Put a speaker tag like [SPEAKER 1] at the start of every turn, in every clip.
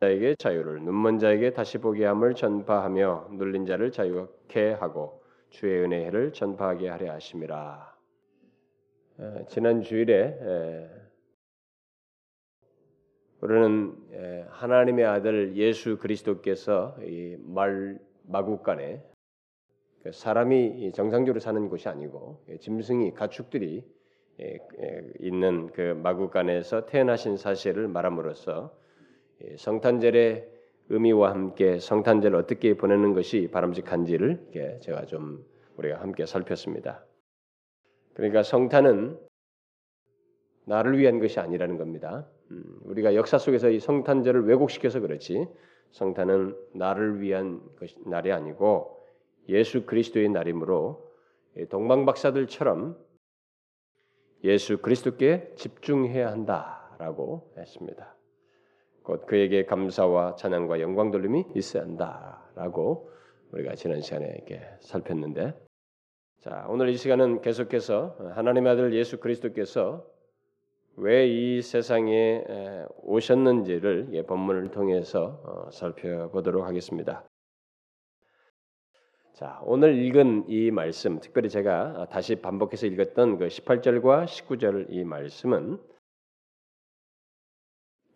[SPEAKER 1] 자에게 자유를 눈먼 자에게 다시 보게 함을 전파하며 눌린 자를 자유케 하고 주의 은혜를 전파하게 하려 하심이라. 지난 주일에 우리는 하나님의 아들 예수 그리스도께서 말 마국간에 그 사람이 정상적으로 사는 곳이 아니고 짐승이 가축들이 있는 그 마국간에서 태어나신 사실을 말함으로써 성탄절의 의미와 함께 성탄절을 어떻게 보내는 것이 바람직한지를 제가 좀 우리가 함께 살폈습니다. 그러니까 성탄은 나를 위한 것이 아니라는 겁니다. 음, 우리가 역사 속에서 이 성탄절을 왜곡시켜서 그렇지 성탄은 나를 위한 것이 날이 아니고 예수 그리스도의 날이므로 동방 박사들처럼 예수 그리스도께 집중해야 한다라고 했습니다. 곧 그에게 감사와 찬양과 영광 돌림이 있어야 한다라고 우리가 지난 시간에 이렇게 살폈는데 자 오늘 이 시간은 계속해서 하나님의 아들 예수 그리스도께서 왜 이 세상에 오셨는지를 본문을 통해서 어, 살펴보도록 하겠습니다. 자, 오늘 읽은 이 말씀, 특별히 제가 다시 반복해서 읽었던 그 18절과 19절 이 말씀은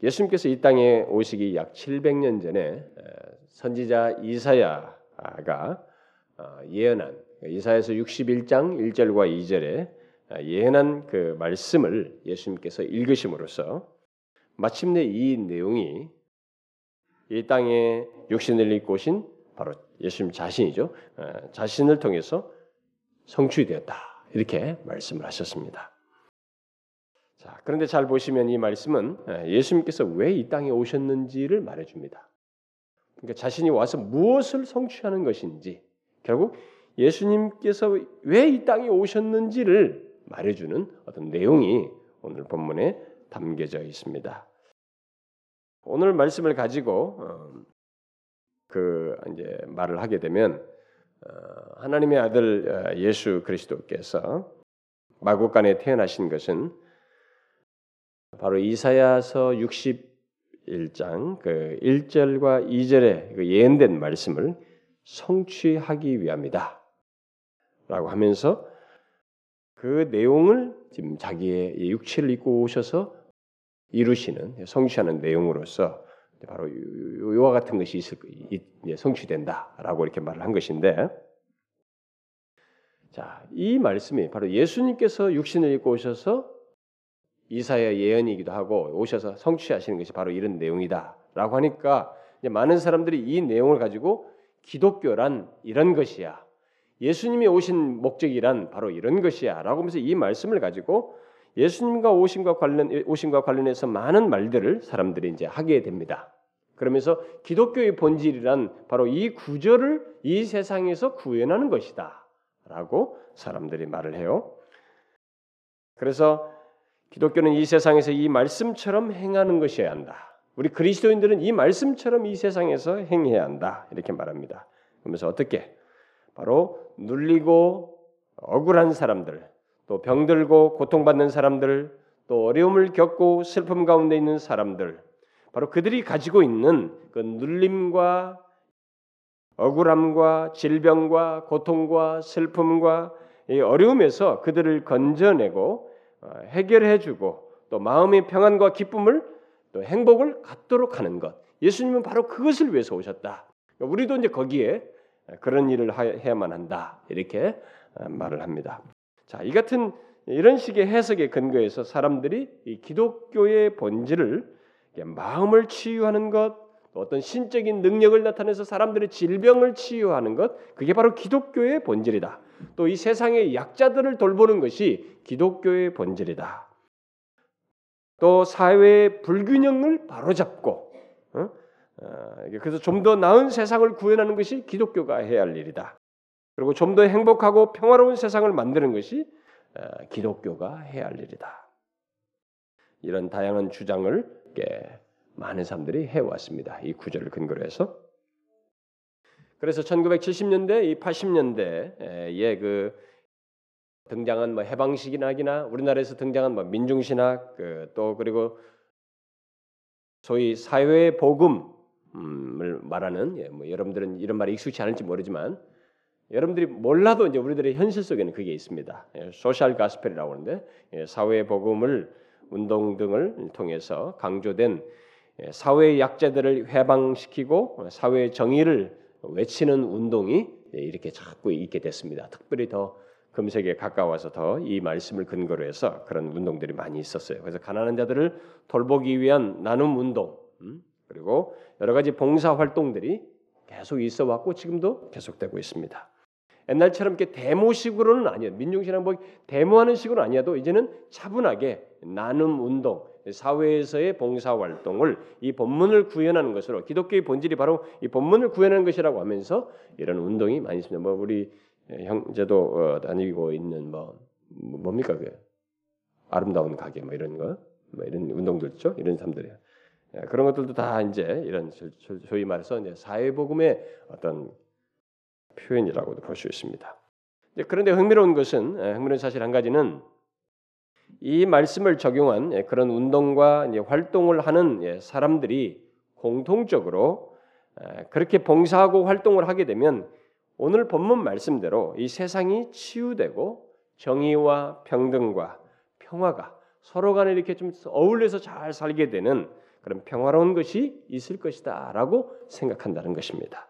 [SPEAKER 1] 예수님께서 이 땅에 오시기 약 700년 전에 선지자 이사야가 어, 예언한 이사야서 61장 1절과 2절에 예언한 그 말씀을 예수님께서 읽으심으로써 마침내 이 내용이 이 땅에 육신을 입고 오신 바로 예수님 자신이죠. 자신을 통해서 성취되었다. 이렇게 말씀을 하셨습니다. 자, 그런데 잘 보시면 이 말씀은 예수님께서 왜 이 땅에 오셨는지를 말해줍니다. 그러니까 자신이 와서 무엇을 성취하는 것인지, 결국 예수님께서 왜 이 땅에 오셨는지를 말해주는 어떤 내용이 오늘 본문에 담겨져 있습니다. 오늘 말씀을 가지고 어, 그 이제 말을 하게 되면 어, 하나님의 아들 어, 예수 그리스도께서 마국간에 태어나신 것은 바로 이사야서 61장 그 1절과 2절의 그 예언된 말씀을 성취하기 위함이다. 라고 하면서 그 내용을 지금 자기의 육체를 입고 오셔서 이루시는 성취하는 내용으로서 바로 요와 같은 것이 있을 성취된다라고 이렇게 말을 한 것인데 자, 이 말씀이 바로 예수님께서 육신을 입고 오셔서 이사야 예언이기도 하고 오셔서 성취하시는 것이 바로 이런 내용이다라고 하니까 많은 사람들이 이 내용을 가지고 기독교란 이런 것이야. 예수님이 오신 목적이란 바로 이런 것이야라고 하면서 이 말씀을 가지고 예수님과 오심과 관련 오심과 관련해서 많은 말들을 사람들이 이제 하게 됩니다. 그러면서 기독교의 본질이란 바로 이 구절을 이 세상에서 구현하는 것이다라고 사람들이 말을 해요. 그래서 기독교는 이 세상에서 이 말씀처럼 행하는 것이어야 한다. 우리 그리스도인들은 이 말씀처럼 이 세상에서 행해야 한다. 이렇게 말합니다. 그러면서 어떻게? 바로 눌리고 억울한 사람들, 또 병들고 고통받는 사람들, 또 어려움을 겪고 슬픔 가운데 있는 사람들, 바로 그들이 가지고 있는 그 눌림과 억울함과 질병과 고통과 슬픔과 어려움에서 그들을 건져내고 어, 해결해주고 또 마음의 평안과 기쁨을 또 행복을 갖도록 하는 것. 예수님은 바로 그것을 위해서 오셨다. 우리도 이제 거기에 그런 일을 해야만 한다. 이렇게 어, 말을 합니다. 자, 이 같은 이런 식의 해석에 근거해서 사람들이 이 기독교의 본질을 마음을 치유하는 것, 어떤 신적인 능력을 나타내서 사람들의 질병을 치유하는 것, 그게 바로 기독교의 본질이다. 또 이 세상의 약자들을 돌보는 것이 기독교의 본질이다. 또 사회의 불균형을 바로잡고, 어? 어 그래서 좀 더 나은 세상을 구현하는 것이 기독교가 해야 할 일이다. 그리고 좀 더 행복하고 평화로운 세상을 만드는 것이 어, 기독교가 해야 할 일이다. 이런 다양한 주장을 많은 사람들이 해왔습니다. 이 구절을 근거로 해서. 그래서 1970년대, 이 80년대에 그 등장한 뭐 해방신학이거나 우리나라에서 등장한 뭐 민중신학 그 또 그리고 소위 사회 복음을 말하는 예, 뭐 여러분들은 이런 말이 익숙치 않을지 모르지만 여러분들이 몰라도 이제 우리들의 현실 속에는 그게 있습니다. 예, social gospel이라고 하는데 예, 사회 복음을 운동 등을 통해서 강조된 예, 사회 약자들을 해방시키고 사회 정의를 외치는 운동이 이렇게 자꾸 있게 됐습니다. 특별히 더 금색에 가까워서 더 이 말씀을 근거로 해서 그런 운동들이 많이 있었어요. 그래서 가난한 자들을 돌보기 위한 나눔 운동 음, 그리고 여러 가지 봉사 활동들이 계속 있어 왔고 지금도 계속되고 있습니다. 옛날처럼 이렇게 데모식으로는 아니에요. 민중신앙 뭐 데모하는 식으로 아니어도 이제는 차분하게 나눔 운동, 사회에서의 봉사 활동을 이 본문을 구현하는 것으로 기독교의 본질이 바로 이 본문을 구현하는 것이라고 하면서 이런 운동이 많이 있습니다. 뭐 우리 형제도 어, 다니고 있는 뭐 뭡니까 그 아름다운 가게 뭐 이런 거, 뭐 이런 운동들 있죠. 이런 사람들이 예, 그런 것들도 다 이제 이런 소위 말해서 이제 사회복음의 어떤 표현이라고도 볼 수 있습니다. 그런데 흥미로운 것은 예, 흥미로운 사실 한 가지는 이 말씀을 적용한 예, 그런 운동과 활동을 하는 예, 사람들이 공통적으로 그렇게 봉사하고 활동을 하게 되면 오늘 본문 말씀대로 이 세상이 치유되고 정의와 평등과 평화가 서로 간에 이렇게 좀 어울려서 잘 살게 되는 그런 평화로운 것이 있을 것이다라고 생각한다는 것입니다.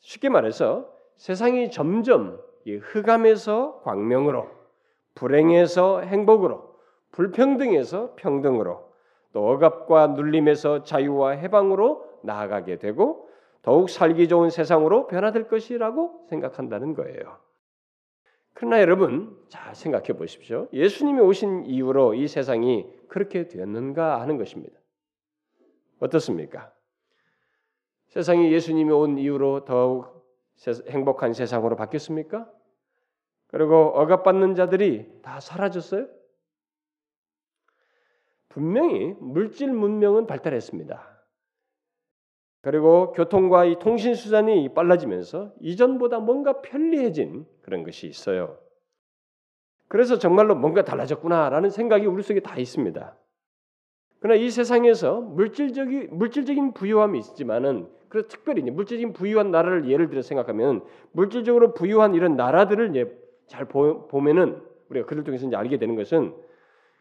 [SPEAKER 1] 쉽게 말해서 세상이 점점 흑암에서 광명으로, 불행에서 행복으로, 불평등에서 평등으로, 또 억압과 눌림에서 자유와 해방으로 나아가게 되고 더욱 살기 좋은 세상으로 변화될 것이라고 생각한다는 거예요. 그러나 여러분 잘 생각해 보십시오. 예수님이 오신 이후로 이 세상이 그렇게 되었는가 하는 것입니다. 어떻습니까? 세상이 예수님이 온 이후로 더욱 행복한 세상으로 바뀌었습니까? 그리고 억압받는 자들이 다 사라졌어요? 분명히 물질 문명은 발달했습니다. 그리고 교통과 이 통신 수단이 빨라지면서 이전보다 뭔가 편리해진 그런 것이 있어요. 그래서 정말로 뭔가 달라졌구나라는 생각이 우리 속에 다 있습니다. 그러나 이 세상에서 물질적인 물질적인 부유함이 있지만은 그 특별히 물질적인 부유한 나라를 예를 들어 생각하면 물질적으로 부유한 이런 나라들을 잘 보면은 우리가 그들 통해서 이제 알게 되는 것은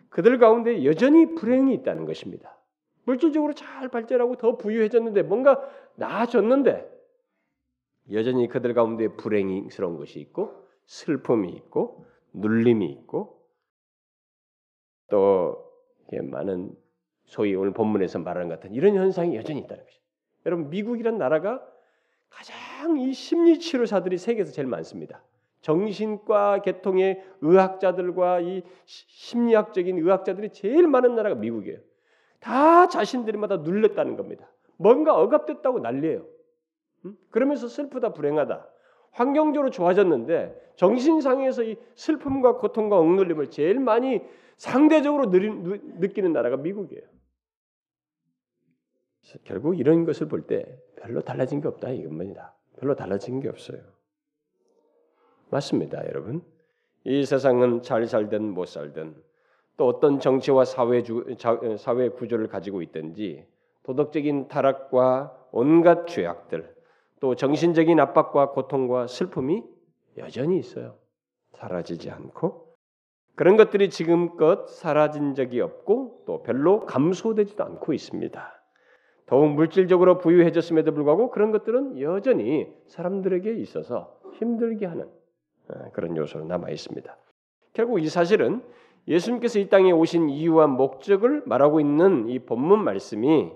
[SPEAKER 1] 그들 가운데 여전히 불행이 있다는 것입니다. 물질적으로 잘 발전하고 더 부유해졌는데 뭔가 나아졌는데 여전히 그들 가운데 불행스러운 것이 있고 슬픔이 있고 눌림이 있고 또 많은 소위 오늘 본문에서 말하는 같은 이런 현상이 여전히 있다는 것이죠. 여러분 미국이란 나라가 가장 이 심리 치료사들이 세계에서 제일 많습니다. 정신과 계통의 의학자들과 이 심리학적인 의학자들이 제일 많은 나라가 미국이에요. 다 자신들마다 눌렸다는 겁니다. 뭔가 억압됐다고 난리예요. 그러면서 슬프다 불행하다. 환경적으로 좋아졌는데 정신상에서 이 슬픔과 고통과 억눌림을 제일 많이 상대적으로 느끼는 나라가 미국이에요. 결국 이런 것을 볼 때 별로 달라진 게 없다 이겁니다. 별로 달라진 게 없어요. 맞습니다, 여러분. 이 세상은 잘 살든 못 살든 또 어떤 정치와 사회 주, 사회 구조를 가지고 있든지 도덕적인 타락과 온갖 죄악들 또 정신적인 압박과 고통과 슬픔이 여전히 있어요. 사라지지 않고 그런 것들이 지금껏 사라진 적이 없고 또 별로 감소되지도 않고 있습니다. 더욱 물질적으로 부유해졌음에도 불구하고 그런 것들은 여전히 사람들에게 있어서 힘들게 하는 어, 그런 요소로 남아 있습니다. 결국 이 사실은 예수님께서 이 땅에 오신 이유와 목적을 말하고 있는 이 본문 말씀이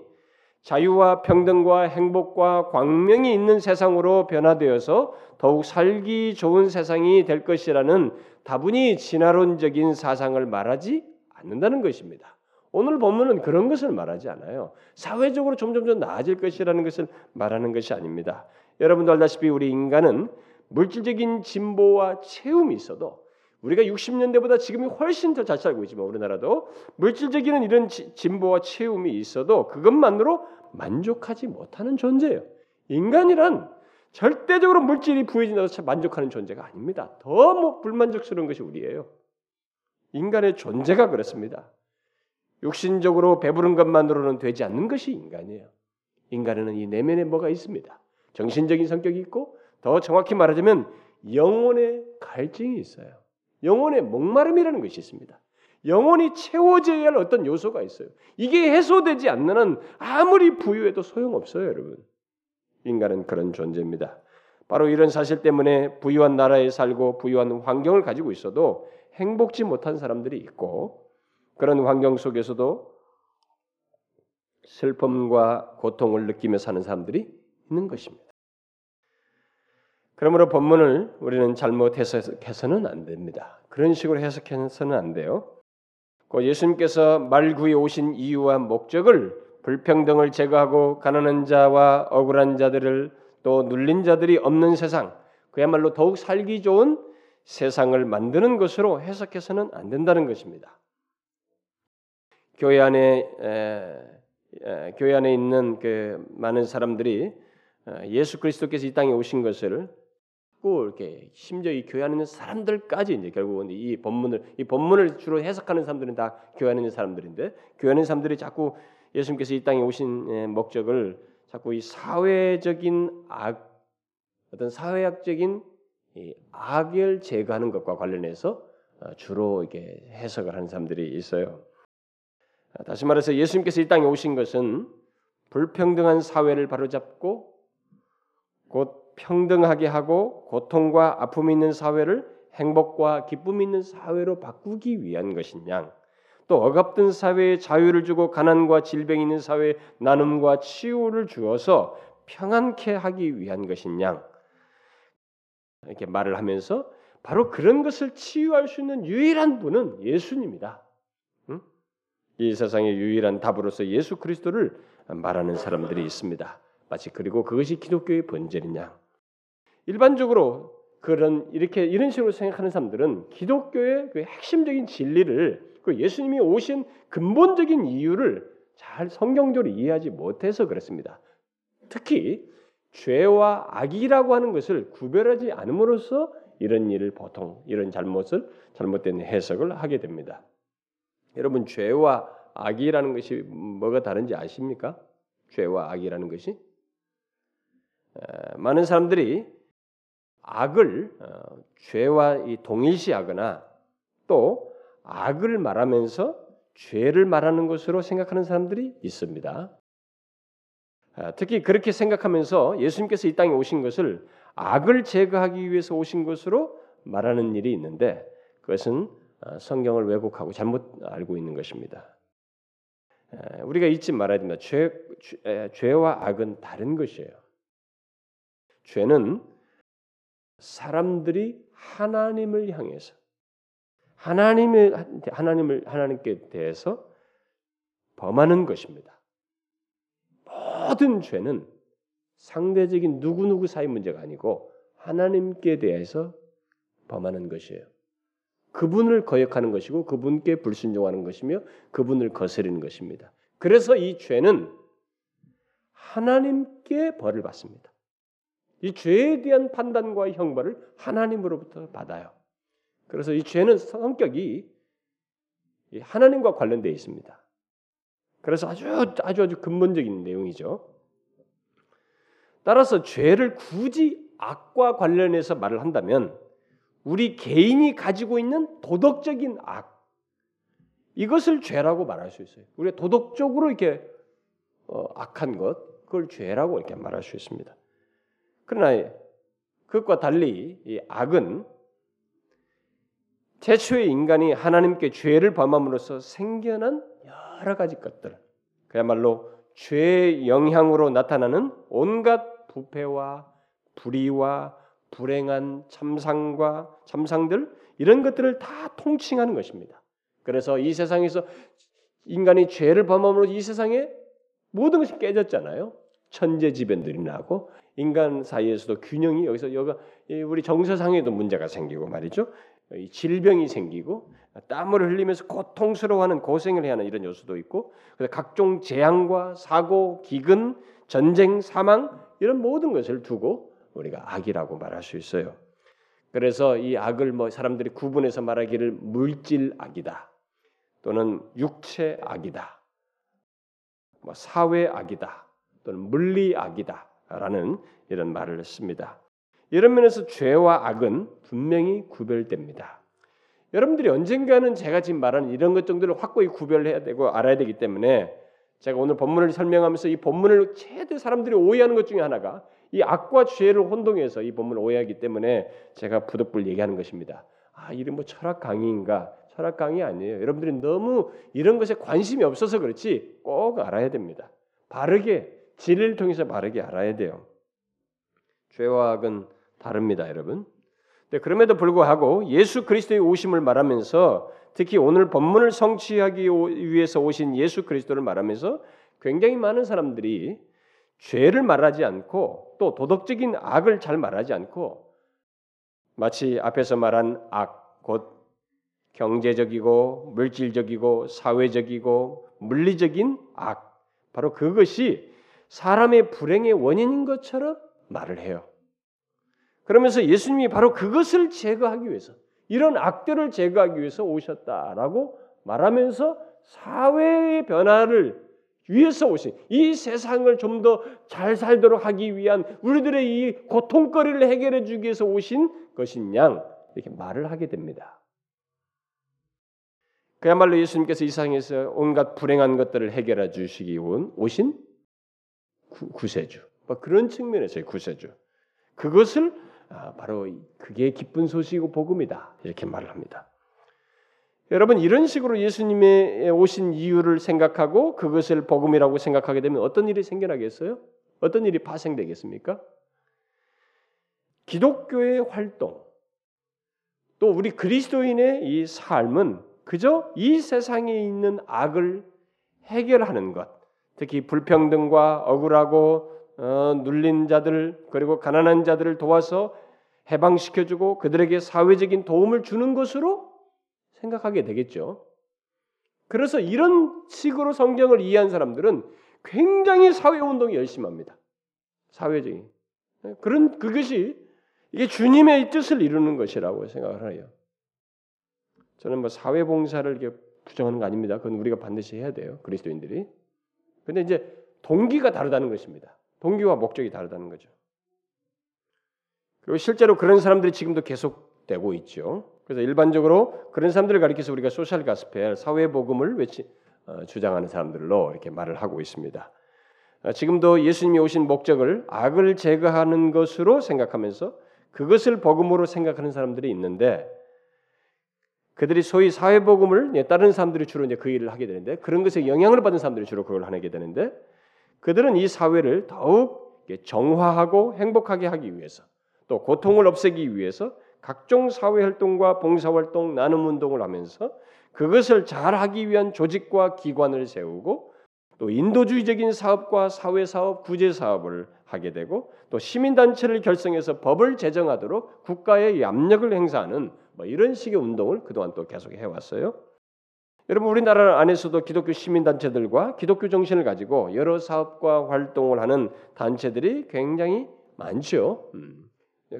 [SPEAKER 1] 자유와 평등과 행복과 광명이 있는 세상으로 변화되어서 더욱 살기 좋은 세상이 될 것이라는 다분히 진화론적인 사상을 말하지 않는다는 것입니다. 오늘 본문은 그런 것을 말하지 않아요. 사회적으로 점점점 나아질 것이라는 것을 말하는 것이 아닙니다. 여러분도 알다시피 우리 인간은 물질적인 진보와 체험이 있어도 우리가 60년대보다 지금이 훨씬 더 잘 살고 있지만 우리나라도 물질적인 이런 진보와 체험이 있어도 그것만으로 만족하지 못하는 존재예요. 인간이란 절대적으로 물질이 부여진다고 만족하는 존재가 아닙니다. 더 뭐 불만족스러운 것이 우리예요. 인간의 존재가 그렇습니다. 육신적으로 배부른 것만으로는 되지 않는 것이 인간이에요. 인간에는 이 내면에 뭐가 있습니다. 정신적인 성격이 있고 더 정확히 말하자면 영혼의 갈증이 있어요. 영혼의 목마름이라는 것이 있습니다. 영혼이 채워져야 할 어떤 요소가 있어요. 이게 해소되지 않는 한 아무리 부유해도 소용없어요, 여러분. 인간은 그런 존재입니다. 바로 이런 사실 때문에 부유한 나라에 살고 부유한 환경을 가지고 있어도 행복지 못한 사람들이 있고 그런 환경 속에서도 슬픔과 고통을 느끼며 사는 사람들이 있는 것입니다. 그러므로 본문을 우리는 잘못 해석해서는 안 됩니다. 그런 식으로 해석해서는 안 돼요. 예수님께서 말구에 오신 이유와 목적을 불평등을 제거하고 가난한 자와 억울한 자들을 또 눌린 자들이 없는 세상, 그야말로 더욱 살기 좋은 세상을 만드는 것으로 해석해서는 안 된다는 것입니다. 교회 안에 에, 에, 교회 안에 있는 그 많은 사람들이 예수 그리스도께서 이 땅에 오신 것을 자꾸 이렇게 심지어 이 교회 안에 있는 사람들까지 이제 결국은 이 본문을 이 본문을 주로 해석하는 사람들은 다 교회 안에 있는 사람들인데 교회 안에 있는 사람들이 자꾸 예수님께서 이 땅에 오신 목적을 자꾸 이 사회적인 악 어떤 사회학적인 이 악을 제거하는 것과 관련해서 어, 주로 이게 해석을 하는 사람들이 있어요. 다시 말해서 예수님께서 이 땅에 오신 것은 불평등한 사회를 바로잡고 곧 평등하게 하고 고통과 아픔이 있는 사회를 행복과 기쁨이 있는 사회로 바꾸기 위한 것이냐? 또 억압된 사회에 자유를 주고 가난과 질병이 있는 사회에 나눔과 치유를 주어서 평안케 하기 위한 것이냐? 이렇게 말을 하면서 바로 그런 것을 치유할 수 있는 유일한 분은 예수님이다. 응? 이 세상의 유일한 답으로서 예수 그리스도를 말하는 사람들이 있습니다. 마치 그리고 그것이 기독교의 본질이냐? 일반적으로 그런 이렇게 이런 식으로 생각하는 사람들은 기독교의 그 핵심적인 진리를 그 예수님이 오신 근본적인 이유를 잘 성경적으로 이해하지 못해서 그렇습니다. 특히 죄와 악이라고 하는 것을 구별하지 않음으로써 이런 일을 보통 이런 잘못을 잘못된 해석을 하게 됩니다. 여러분 죄와 악이라는 것이 뭐가 다른지 아십니까? 죄와 악이라는 것이 많은 사람들이 악을 어, 죄와 동일시하거나 또 악을 말하면서 죄를 말하는 것으로 생각하는 사람들이 있습니다. 아, 특히 그렇게 생각하면서 예수님께서 이 땅에 오신 것을 악을 제거하기 위해서 오신 것으로 말하는 일이 있는데 그것은 어, 성경을 왜곡하고 잘못 알고 있는 것입니다. 우리가 잊지 말아야 됩니다. 죄, 죄와 악은 다른 것이에요. 죄는 사람들이 하나님을 향해서 하나님의 하나님을 하나님께 대해서 범하는 것입니다. 모든 죄는 상대적인 누구 누구 사이 문제가 아니고 하나님께 대해서 범하는 것이에요. 그분을 거역하는 것이고 그분께 불순종하는 것이며 그분을 거스르는 것입니다. 그래서 이 죄는 하나님께 벌을 받습니다. 이 죄에 대한 판단과 형벌을 하나님으로부터 받아요. 그래서 이 죄는 성격이 하나님과 관련되어 있습니다. 그래서 아주 아주 아주 근본적인 내용이죠. 따라서 죄를 굳이 악과 관련해서 말을 한다면 우리 개인이 가지고 있는 도덕적인 악 이것을 죄라고 말할 수 있어요. 우리가 도덕적으로 이렇게 어, 악한 것 그걸 죄라고 이렇게 말할 수 있습니다. 그러나 그것과 달리 이 악은 최초의 인간이 하나님께 죄를 범함으로써 생겨난 여러 가지 것들, 그야말로 죄의 영향으로 나타나는 온갖 부패와 불의와 불행한 참상과 참상들 이런 것들을 다 통칭하는 것입니다. 그래서 이 세상에서 인간이 죄를 범함으로 이 세상에 모든 것이 깨졌잖아요. 천재 지변들이 나고 인간 사이에서도 균형이 여기서 여가 우리 정서상에도 문제가 생기고 말이죠. 질병이 생기고 땀을 흘리면서 고통스러워하는 고생을 해야 하는 이런 요소도 있고 각종 재앙과 사고, 기근, 전쟁, 사망 이런 모든 것을 두고 우리가 악이라고 말할 수 있어요. 그래서 이 악을 뭐 사람들이 구분해서 말하기를 물질 악이다. 또는 육체 악이다. 뭐 사회 악이다. 또는 물리 악이다 라는 이런 말을 했습니다. 이런 면에서 죄와 악은 분명히 구별됩니다. 여러분들이 언젠가는 제가 지금 말하는 이런 것 정도를 확고히 구별해야 되고 알아야 되기 때문에 제가 오늘 본문을 설명하면서 이 본문을 최대 사람들이 오해하는 것 중에 하나가 이 악과 죄를 혼동해서 이 본문을 오해하기 때문에 제가 부득불 얘기하는 것입니다. 아, 이런 뭐 철학 강의인가? 철학 강의 아니에요. 여러분들이 너무 이런 것에 관심이 없어서 그렇지 꼭 알아야 됩니다. 바르게 진리를 통해서 바르게 알아야 돼요. 죄와 악은 다릅니다, 여러분. 네, 그럼에도 불구하고 예수 그리스도의 오심을 말하면서 특히 오늘 본문을 성취하기 위해서 오신 예수 그리스도를 말하면서 굉장히 많은 사람들이 죄를 말하지 않고 또 도덕적인 악을 잘 말하지 않고 마치 앞에서 말한 악, 곧 경제적이고 물질적이고 사회적이고 물리적인 악, 바로 그것이 사람의 불행의 원인인 것처럼 말을 해요. 그러면서 예수님이 바로 그것을 제거하기 위해서 이런 악들을 제거하기 위해서 오셨다라고 말하면서 사회의 변화를 위해서 오신 이 세상을 좀 더 잘 살도록 하기 위한 우리들의 이 고통거리를 해결해 주기 위해서 오신 것인 양 이렇게 말을 하게 됩니다. 그야말로 예수님께서 이 세상에서 온갖 불행한 것들을 해결해 주시기 온 오신 구, 세주 뭐 그런 측면에서의 구세주. 그것을 아, 바로 그게 기쁜 소식이고 복음이다 이렇게 말을 합니다. 여러분 이런 식으로 예수님의 오신 이유를 생각하고 그것을 복음이라고 생각하게 되면 어떤 일이 생겨나겠어요? 어떤 일이 파생되겠습니까? 기독교의 활동 또 우리 그리스도인의 이 삶은 그저 이 세상에 있는 악을 해결하는 것, 특히 불평등과 억울하고 어, 눌린 자들 그리고 가난한 자들을 도와서 해방시켜주고 그들에게 사회적인 도움을 주는 것으로 생각하게 되겠죠. 그래서 이런 식으로 성경을 이해한 사람들은 굉장히 사회운동에 열심 합니다. 사회적인. 그런, 그것이 이게 주님의 뜻을 이루는 것이라고 생각을 해요. 저는 뭐 사회봉사를 이렇게 부정하는 거 아닙니다. 그건 우리가 반드시 해야 돼요. 그리스도인들이. 근데 이제 동기가 다르다는 것입니다. 동기와 목적이 다르다는 거죠. 그리고 실제로 그런 사람들이 지금도 계속되고 있죠. 그래서 일반적으로 그런 사람들을 가리켜서 우리가 소셜 가스펠, 사회 복음을 외치 어, 주장하는 사람들로 이렇게 말을 하고 있습니다. 어, 지금도 예수님이 오신 목적을 악을 제거하는 것으로 생각하면서 그것을 복음으로 생각하는 사람들이 있는데 그들이 소위 사회 복음을 다른 사람들이 주로 이제 그 일을 하게 되는데 그런 것에 영향을 받은 사람들이 주로 그걸 하게 되는데 그들은 이 사회를 더욱 정화하고 행복하게 하기 위해서 또 고통을 없애기 위해서 각종 사회 활동과 봉사 활동, 나눔 운동을 하면서 그것을 잘 하기 위한 조직과 기관을 세우고 또 인도주의적인 사업과 사회 사업, 구제 사업을 하게 되고 또 시민 단체를 결성해서 법을 제정하도록 국가의 압력을 행사하는 뭐 이런 식의 운동을 그동안 또 계속 해왔어요. 여러분 우리나라 안에서도 기독교 시민 단체들과 기독교 정신을 가지고 여러 사업과 활동을 하는 단체들이 굉장히 많죠. 음.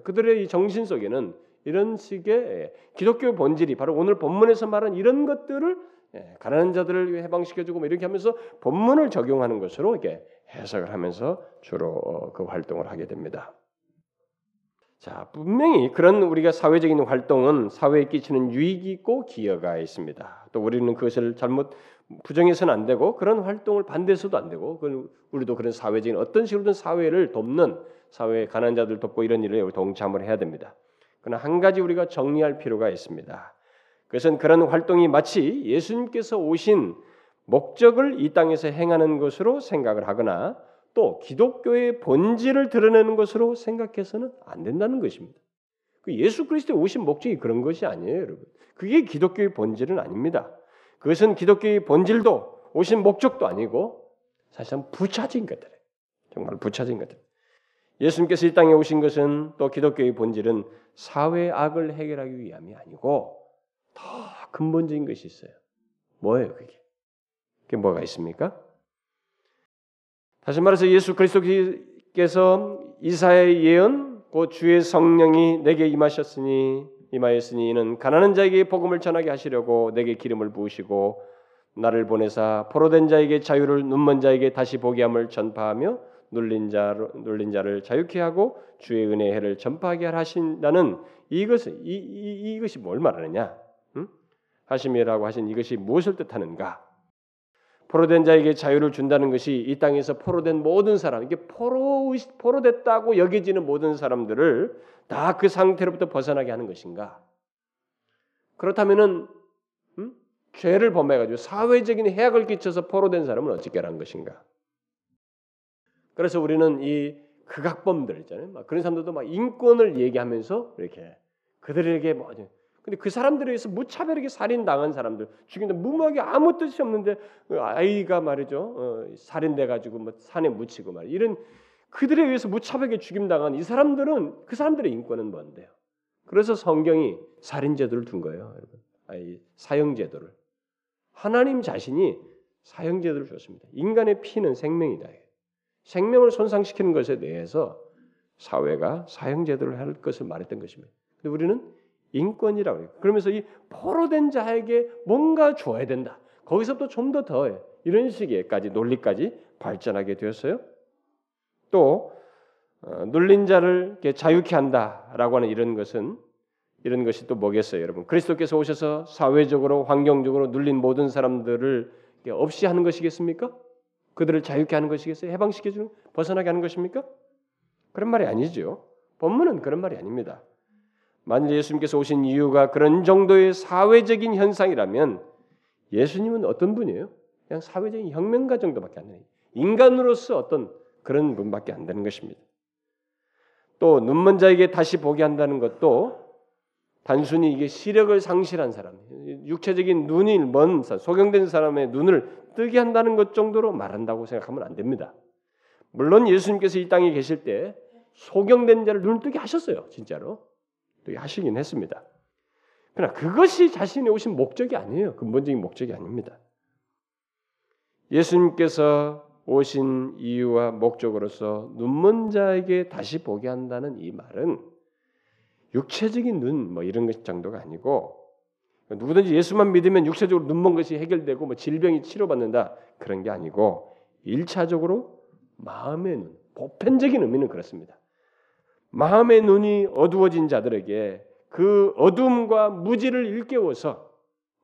[SPEAKER 1] 그들의 이 정신 속에는 이런 식의 기독교 본질이 바로 오늘 본문에서 말한 이런 것들을 예, 가난한 자들을 해방시켜주고 뭐 이렇게 하면서 본문을 적용하는 것으로 이렇게 해석을 하면서 주로 어, 그 활동을 하게 됩니다. 자, 분명히 그런 우리가 사회적인 활동은 사회에 끼치는 유익이 있고 기여가 있습니다. 또 우리는 그것을 잘못 부정해서는 안 되고 그런 활동을 반대해서도 안 되고 우리도 그런 사회적인 어떤 식으로든 사회를 돕는 사회 가난한 자들 돕고 이런 일에 동참을 해야 됩니다. 그러나 한 가지 우리가 정리할 필요가 있습니다. 그것은 그런 활동이 마치 예수님께서 오신 목적을 이 땅에서 행하는 것으로 생각을 하거나 또 기독교의 본질을 드러내는 것으로 생각해서는 안 된다는 것입니다. 그 예수 그리스도의 오신 목적이 그런 것이 아니에요, 여러분. 그게 기독교의 본질은 아닙니다. 그것은 기독교의 본질도 오신 목적도 아니고 사실상 부차진 것들이에요. 정말 부차진 것들. 예수님께서 이 땅에 오신 것은 또 기독교의 본질은 사회 악을 해결하기 위함이 아니고 더 근본적인 것이 있어요. 뭐예요, 그게? 그게 뭐가 있습니까? 다시 말해서 예수 그리스도께서 이사의 예언, 곧 주의 성령이 내게 임하셨으니 임하였으니 이는 가난한 자에게 복음을 전하게 하시려고 내게 기름을 부으시고 나를 보내사 포로된 자에게 자유를 눈먼 자에게 다시 보게 함을 전파하며 눌린 자 눌린 자를 자유케 하고 주의 은혜의 해를 전파하게 하신다는 이것은 이, 이 이것이 뭘 말하느냐? 응? 하심이라고 하신 이것이 무엇을 뜻하는가? 포로된 자에게 자유를 준다는 것이 이 땅에서 포로된 모든 사람, 이게 포로 포로됐다고 여겨지는 모든 사람들을 다 그 상태로부터 벗어나게 하는 것인가? 그렇다면은 음? 죄를 범해가지고 사회적인 해악을 끼쳐서 포로된 사람은 하는 것인가? 그래서 우리는 이 극악범들 있잖아요. 막 그런 사람들도 막 인권을 얘기하면서 이렇게 그들에게 뭐 근데 그 사람들에 의해서 무차별하게 살인 당한 사람들 죽인다 무모하게 아무 뜻이 없는데 아이가 말이죠 어, 살인돼 가지고 뭐 산에 묻히고 말 이런 그들에 의해서 무차별하게 죽임 당한 이 사람들은 그 사람들의 인권은 뭔데요? 그래서 성경이 살인 제도를 둔 거예요, 여러분. 아이 사형 제도를 하나님 자신이 사형 제도를 줬습니다. 인간의 피는 생명이다. 생명을 손상시키는 것에 대해서 사회가 사형 제도를 할 것을 말했던 것입니다. 근데 우리는 인권이라고 해요. 그러면서 이 포로된 자에게 뭔가 줘야 된다. 거기서부터 좀 더 더해. 이런 식의까지 논리까지 발전하게 되었어요. 또 어, 눌린 자를 자유케 한다라고 하는 이런 것은 이런 것이 또 뭐겠어요, 여러분? 그리스도께서 오셔서 사회적으로 환경적으로 눌린 모든 사람들을 없이 하는 것이겠습니까? 그들을 자유케 하는 것이겠어요? 해방시켜 주는 벗어나게 하는 것입니까? 그런 말이 아니죠. 본문은 그런 말이 아닙니다. 만일 예수님께서 오신 이유가 그런 정도의 사회적인 현상이라면 예수님은 어떤 분이에요? 그냥 사회적인 혁명가 정도밖에 안 돼요. 인간으로서 어떤 그런 분밖에 안 되는 것입니다. 또 눈먼 자에게 다시 보게 한다는 것도 단순히 이게 시력을 상실한 사람, 육체적인 눈이 먼 소경된 사람의 눈을 뜨게 한다는 것 정도로 말한다고 생각하면 안 됩니다. 물론 예수님께서 이 땅에 계실 때 소경된 자를 눈을 뜨게 하셨어요, 진짜로. 또 하시긴 했습니다. 그러나 그것이 자신이 오신 목적이 아니에요. 근본적인 목적이 아닙니다. 예수님께서 오신 이유와 목적으로서 눈먼 자에게 다시 보게 한다는 이 말은 육체적인 눈 뭐 이런 것 정도가 아니고 누구든지 예수만 믿으면 육체적으로 눈먼 것이 해결되고 뭐 질병이 치료받는다 그런 게 아니고 일차적으로 마음의 눈 보편적인 의미는 그렇습니다. 마음의 눈이 어두워진 자들에게 그 어둠과 무지를 일깨워서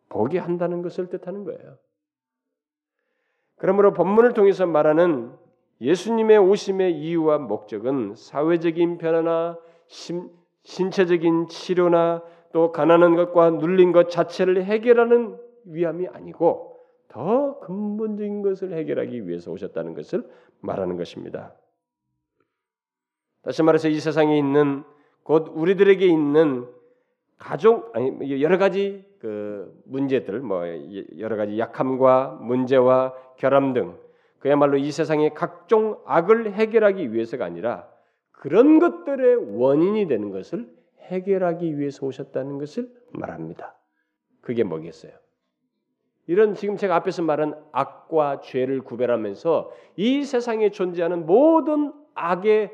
[SPEAKER 1] 보게 한다는 것을 뜻하는 거예요. 그러므로 본문을 통해서 말하는 예수님의 오심의 이유와 목적은 사회적인 변화나 심, 신체적인 치료나 또 가난한 것과 눌린 것 자체를 해결하는 위함이 아니고 더 근본적인 것을 해결하기 위해서 오셨다는 것을 말하는 것입니다. 다시 말해서 이 세상에 있는 곧 우리들에게 있는 가족 아니 여러 가지 그 문제들 뭐 여러 가지 약함과 문제와 결함 등 그야말로 이 세상의 각종 악을 해결하기 위해서가 아니라 그런 것들의 원인이 되는 것을 해결하기 위해서 오셨다는 것을 말합니다. 그게 뭐겠어요? 이런 지금 제가 앞에서 말한 악과 죄를 구별하면서 이 세상에 존재하는 모든 악의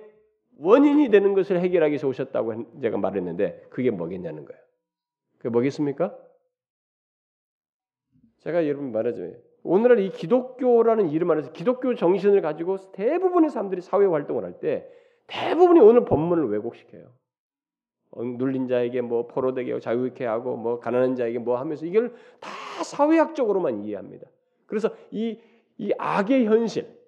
[SPEAKER 1] 원인이 되는 것을 해결하기 위해서 오셨다고 제가 말했는데 그게 뭐겠냐는 거예요. 그게 뭐겠습니까? 제가 여러분 말하죠. 오늘날 이 기독교라는 이름 안에서 기독교 정신을 가지고 대부분의 사람들이 사회 활동을 할 때 대부분이 오늘 본문을 왜곡시켜요. 어, 눌린 자에게 뭐 포로되게 자유케 하고 뭐 가난한 자에게 뭐 하면서 이걸 다 사회학적으로만 이해합니다. 그래서 이, 이 악의 현실, 음?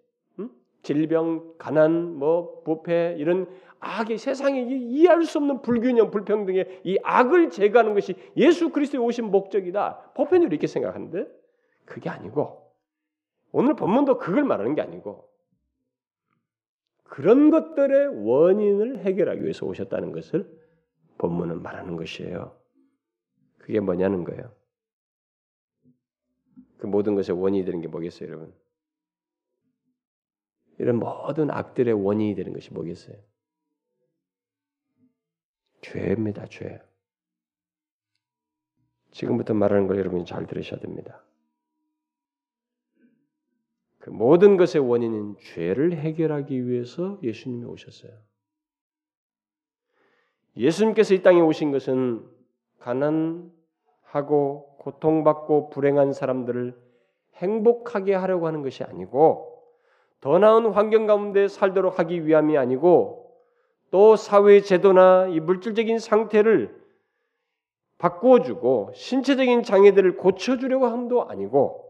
[SPEAKER 1] 질병, 가난, 뭐 부패 이런 악의 세상에 이해할 수 없는 불균형, 불평등의 이 악을 제거하는 것이 예수 그리스도의 오신 목적이다. 보편적으로 이렇게 생각하는데 그게 아니고 오늘 본문도 그걸 말하는 게 아니고 그런 것들의 원인을 해결하기 위해서 오셨다는 것을 본문은 말하는 것이에요. 그게 뭐냐는 거예요. 그 모든 것의 원인이 되는 게 뭐겠어요, 여러분? 이런 모든 악들의 원인이 되는 것이 뭐겠어요? 죄입니다, 죄. 지금부터 말하는 걸 여러분이 잘 들으셔야 됩니다. 그 모든 것의 원인인 죄를 해결하기 위해서 예수님이 오셨어요. 예수님께서 이 땅에 오신 것은 가난하고 고통받고 불행한 사람들을 행복하게 하려고 하는 것이 아니고 더 나은 환경 가운데 살도록 하기 위함이 아니고 또 사회 제도나 이 물질적인 상태를 바꾸어주고 신체적인 장애들을 고쳐주려고 함도 아니고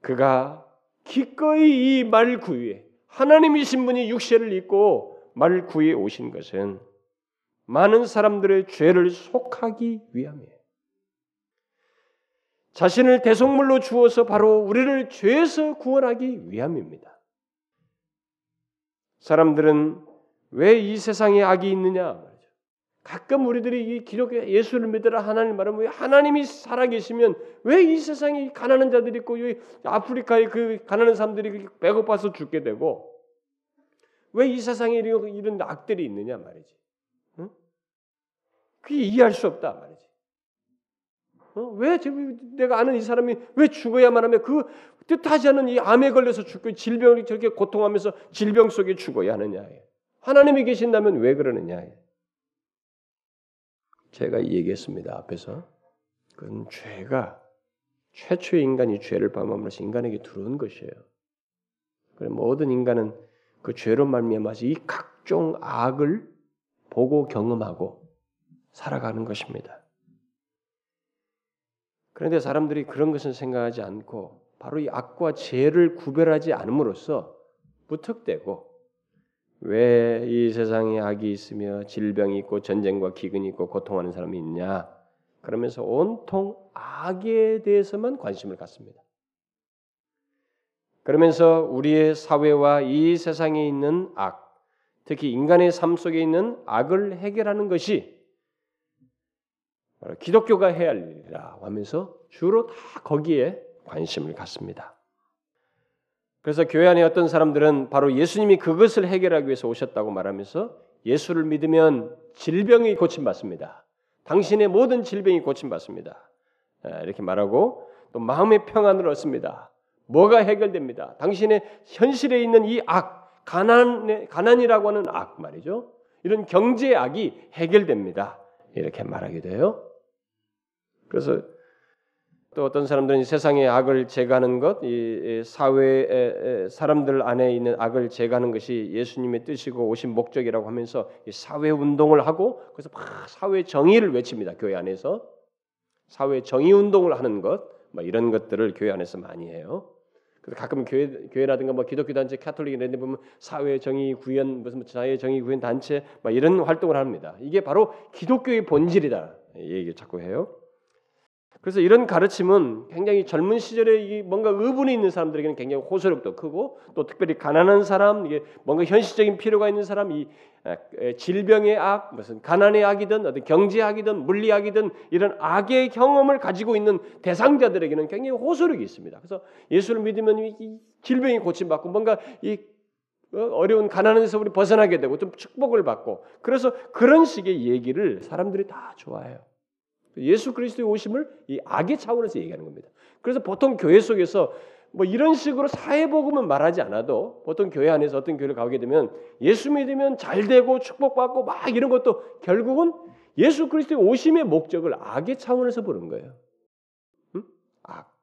[SPEAKER 1] 그가 기꺼이 이 말 구유에 하나님이신 분이 육체를 입고 말 구유에 오신 것은 많은 사람들의 죄를 속하기 위함이에요. 자신을 대속물로 주어서 바로 우리를 죄에서 구원하기 위함입니다. 사람들은 왜 이 세상에 악이 있느냐 가끔 우리들이 이 기독교 예수를 믿으라 하나님 말하면 하나님이 살아계시면 왜 이 세상에 가난한 자들이 있고 아프리카에 그 가난한 사람들이 배고파서 죽게 되고 왜 이 세상에 이런 악들이 있느냐 말이지. 응? 그게 이해할 수 없다 말이지. 어? 왜 내가 아는 이 사람이 왜 죽어야만 하면 그 뜻하지 않은 이 암에 걸려서 죽고 질병을 저렇게 고통하면서 질병 속에 죽어야 하느냐. 하나님이 계신다면 왜 그러느냐. 제가 얘기했습니다. 앞에서. 그건 죄가 최초의 인간이 죄를 범함으로써 인간에게 들어온 것이에요. 그래 모든 인간은 그 죄로 말미암아서 이 각종 악을 보고 경험하고 살아가는 것입니다. 그런데 사람들이 그런 것은 생각하지 않고 바로 이 악과 죄를 구별하지 않음으로써 무턱대고 왜 이 세상에 악이 있으며 질병이 있고 전쟁과 기근이 있고 고통하는 사람이 있냐? 그러면서 온통 악에 대해서만 관심을 갖습니다. 그러면서 우리의 사회와 이 세상에 있는 악, 특히 인간의 삶 속에 있는 악을 해결하는 것이 기독교가 해야 할 일이라 하면서 주로 다 거기에 관심을 갖습니다. 그래서 교회 안에 어떤 사람들은 바로 예수님이 그것을 해결하기 위해서 오셨다고 말하면서 예수를 믿으면 질병이 고침받습니다. 당신의 모든 질병이 고침받습니다. 이렇게 말하고 또 마음의 평안을 얻습니다. 뭐가 해결됩니다. 당신의 현실에 있는 이 악, 가난, 가난이라고 하는 악 말이죠. 이런 경제 악이 해결됩니다. 이렇게 말하게 돼요. 그래서 또 어떤 사람들은 세상의 악을 제거하는 것, 이 사회 사람들 안에 있는 악을 제거하는 것이 예수님의 뜻이고 오신 목적이라고 하면서 사회 운동을 하고 그래서 막 사회 정의를 외칩니다. 교회 안에서 사회 정의 운동을 하는 것, 뭐 이런 것들을 교회 안에서 많이 해요. 그래서 가끔 교회 교회라든가 뭐 기독교 단체, 카톨릭 이런 데 보면 사회 정의 구현 무슨 사회 정의 구현 단체 막 이런 활동을 합니다. 이게 바로 기독교의 본질이다. 얘기 자꾸 해요. 그래서 이런 가르침은 굉장히 젊은 시절에 뭔가 의분이 있는 사람들에게는 굉장히 호소력도 크고 또 특별히 가난한 사람, 이게 뭔가 현실적인 필요가 있는 사람, 이 질병의 악, 무슨 가난의 악이든 어떤 경제악이든 물리악이든 이런 악의 경험을 가지고 있는 대상자들에게는 굉장히 호소력이 있습니다. 그래서 예수를 믿으면 이 질병이 고침받고 뭔가 이 어, 어려운 가난에서 우리 벗어나게 되고 좀 축복을 받고 그래서 그런 식의 얘기를 사람들이 다 좋아해요. 예수 그리스도의 오심을 이 악의 차원에서 얘기하는 겁니다. 그래서 보통 교회 속에서 뭐 이런 식으로 사회복음은 말하지 않아도 보통 교회 안에서 어떤 교회를 가게 되면 예수 믿으면 잘 되고 축복받고 막 이런 것도 결국은 예수 그리스도의 오심의 목적을 악의 차원에서 보는 거예요. 응? 악.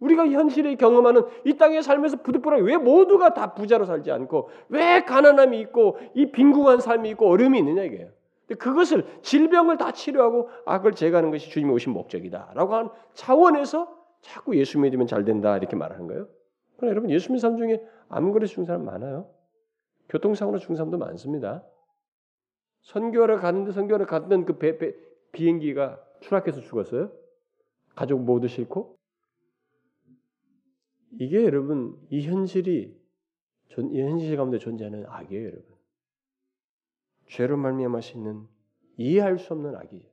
[SPEAKER 1] 우리가 현실에 경험하는 이 땅에 살면서 부득불하게 왜 모두가 다 부자로 살지 않고 왜 가난함이 있고 이 빈궁한 삶이 있고 어려움이 있느냐 이게요. 그것을 질병을 다 치료하고 악을 제거하는 것이 주님이 오신 목적이다라고 하는 차원에서 자꾸 예수 믿으면 잘 된다 이렇게 말하는 거예요. 그러나 여러분 예수 믿는 사람 중에 암그레 죽은 사람 많아요. 교통사고로 죽은 사람도 많습니다. 선교하러 가는데 선교하러 갔던 그 배, 배, 비행기가 추락해서 죽었어요. 가족 모두 싫고 이게 여러분 이 현실이 이 현실 가운데 존재하는 악이에요, 여러분. 죄로 말미암아 있는 이해할 수 없는 악이에요.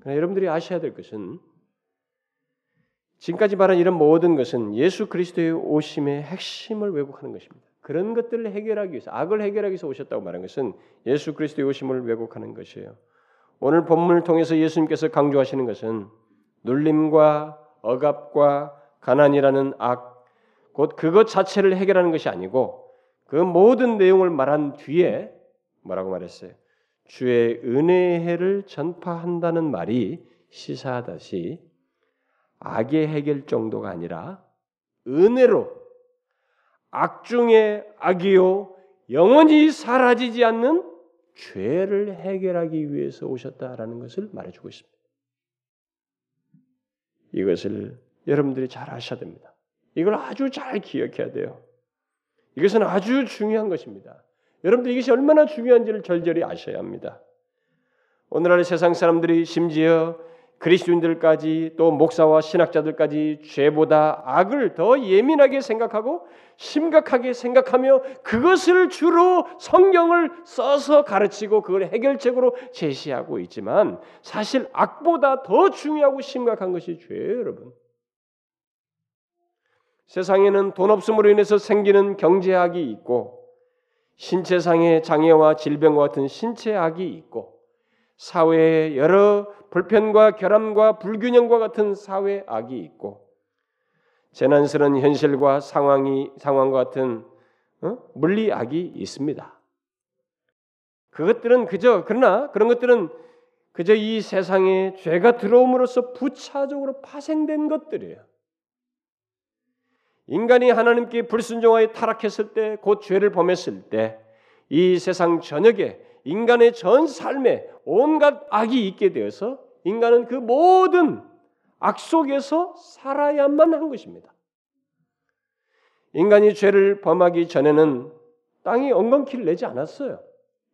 [SPEAKER 1] 그러나 여러분들이 아셔야 될 것은 지금까지 말한 이런 모든 것은 예수 그리스도의 오심의 핵심을 왜곡하는 것입니다. 그런 것들을 해결하기 위해서 악을 해결하기 위해서 오셨다고 말한 것은 예수 그리스도의 오심을 왜곡하는 것이에요. 오늘 본문을 통해서 예수님께서 강조하시는 것은 눌림과 억압과 가난이라는 악, 곧 그것 자체를 해결하는 것이 아니고 그 모든 내용을 말한 뒤에 뭐라고 말했어요? 주의 은혜의 해를 전파한다는 말이 시사하듯이 악의 해결 정도가 아니라 은혜로 악 중에 악이요 영원히 사라지지 않는 죄를 해결하기 위해서 오셨다라는 것을 말해주고 있습니다. 이것을 여러분들이 잘 아셔야 됩니다. 이걸 아주 잘 기억해야 돼요. 이것은 아주 중요한 것입니다. 여러분들 이것이 얼마나 중요한지를 절절히 아셔야 합니다. 오늘날 세상 사람들이 심지어 그리스도인들까지 또 목사와 신학자들까지 죄보다 악을 더 예민하게 생각하고 심각하게 생각하며 그것을 주로 성경을 써서 가르치고 그걸 해결책으로 제시하고 있지만 사실 악보다 더 중요하고 심각한 것이 죄예요, 여러분. 세상에는 돈 없음으로 인해서 생기는 경제악이 있고 신체상의 장애와 질병과 같은 신체악이 있고 사회에 여러 불편과 결함과 불균형과 같은 사회 악이 있고 재난스러운 현실과 상황이 상황과 같은 어? 물리 악이 있습니다. 그것들은 그저 그러나 그런 것들은 그저 이 세상에 죄가 들어옴으로써 부차적으로 파생된 것들이에요. 인간이 하나님께 불순종하여 타락했을 때, 곧 죄를 범했을 때, 이 세상 전역에 인간의 전 삶에 온갖 악이 있게 되어서 인간은 그 모든 악 속에서 살아야만 한 것입니다. 인간이 죄를 범하기 전에는 땅이 엉겅퀴를 내지 않았어요.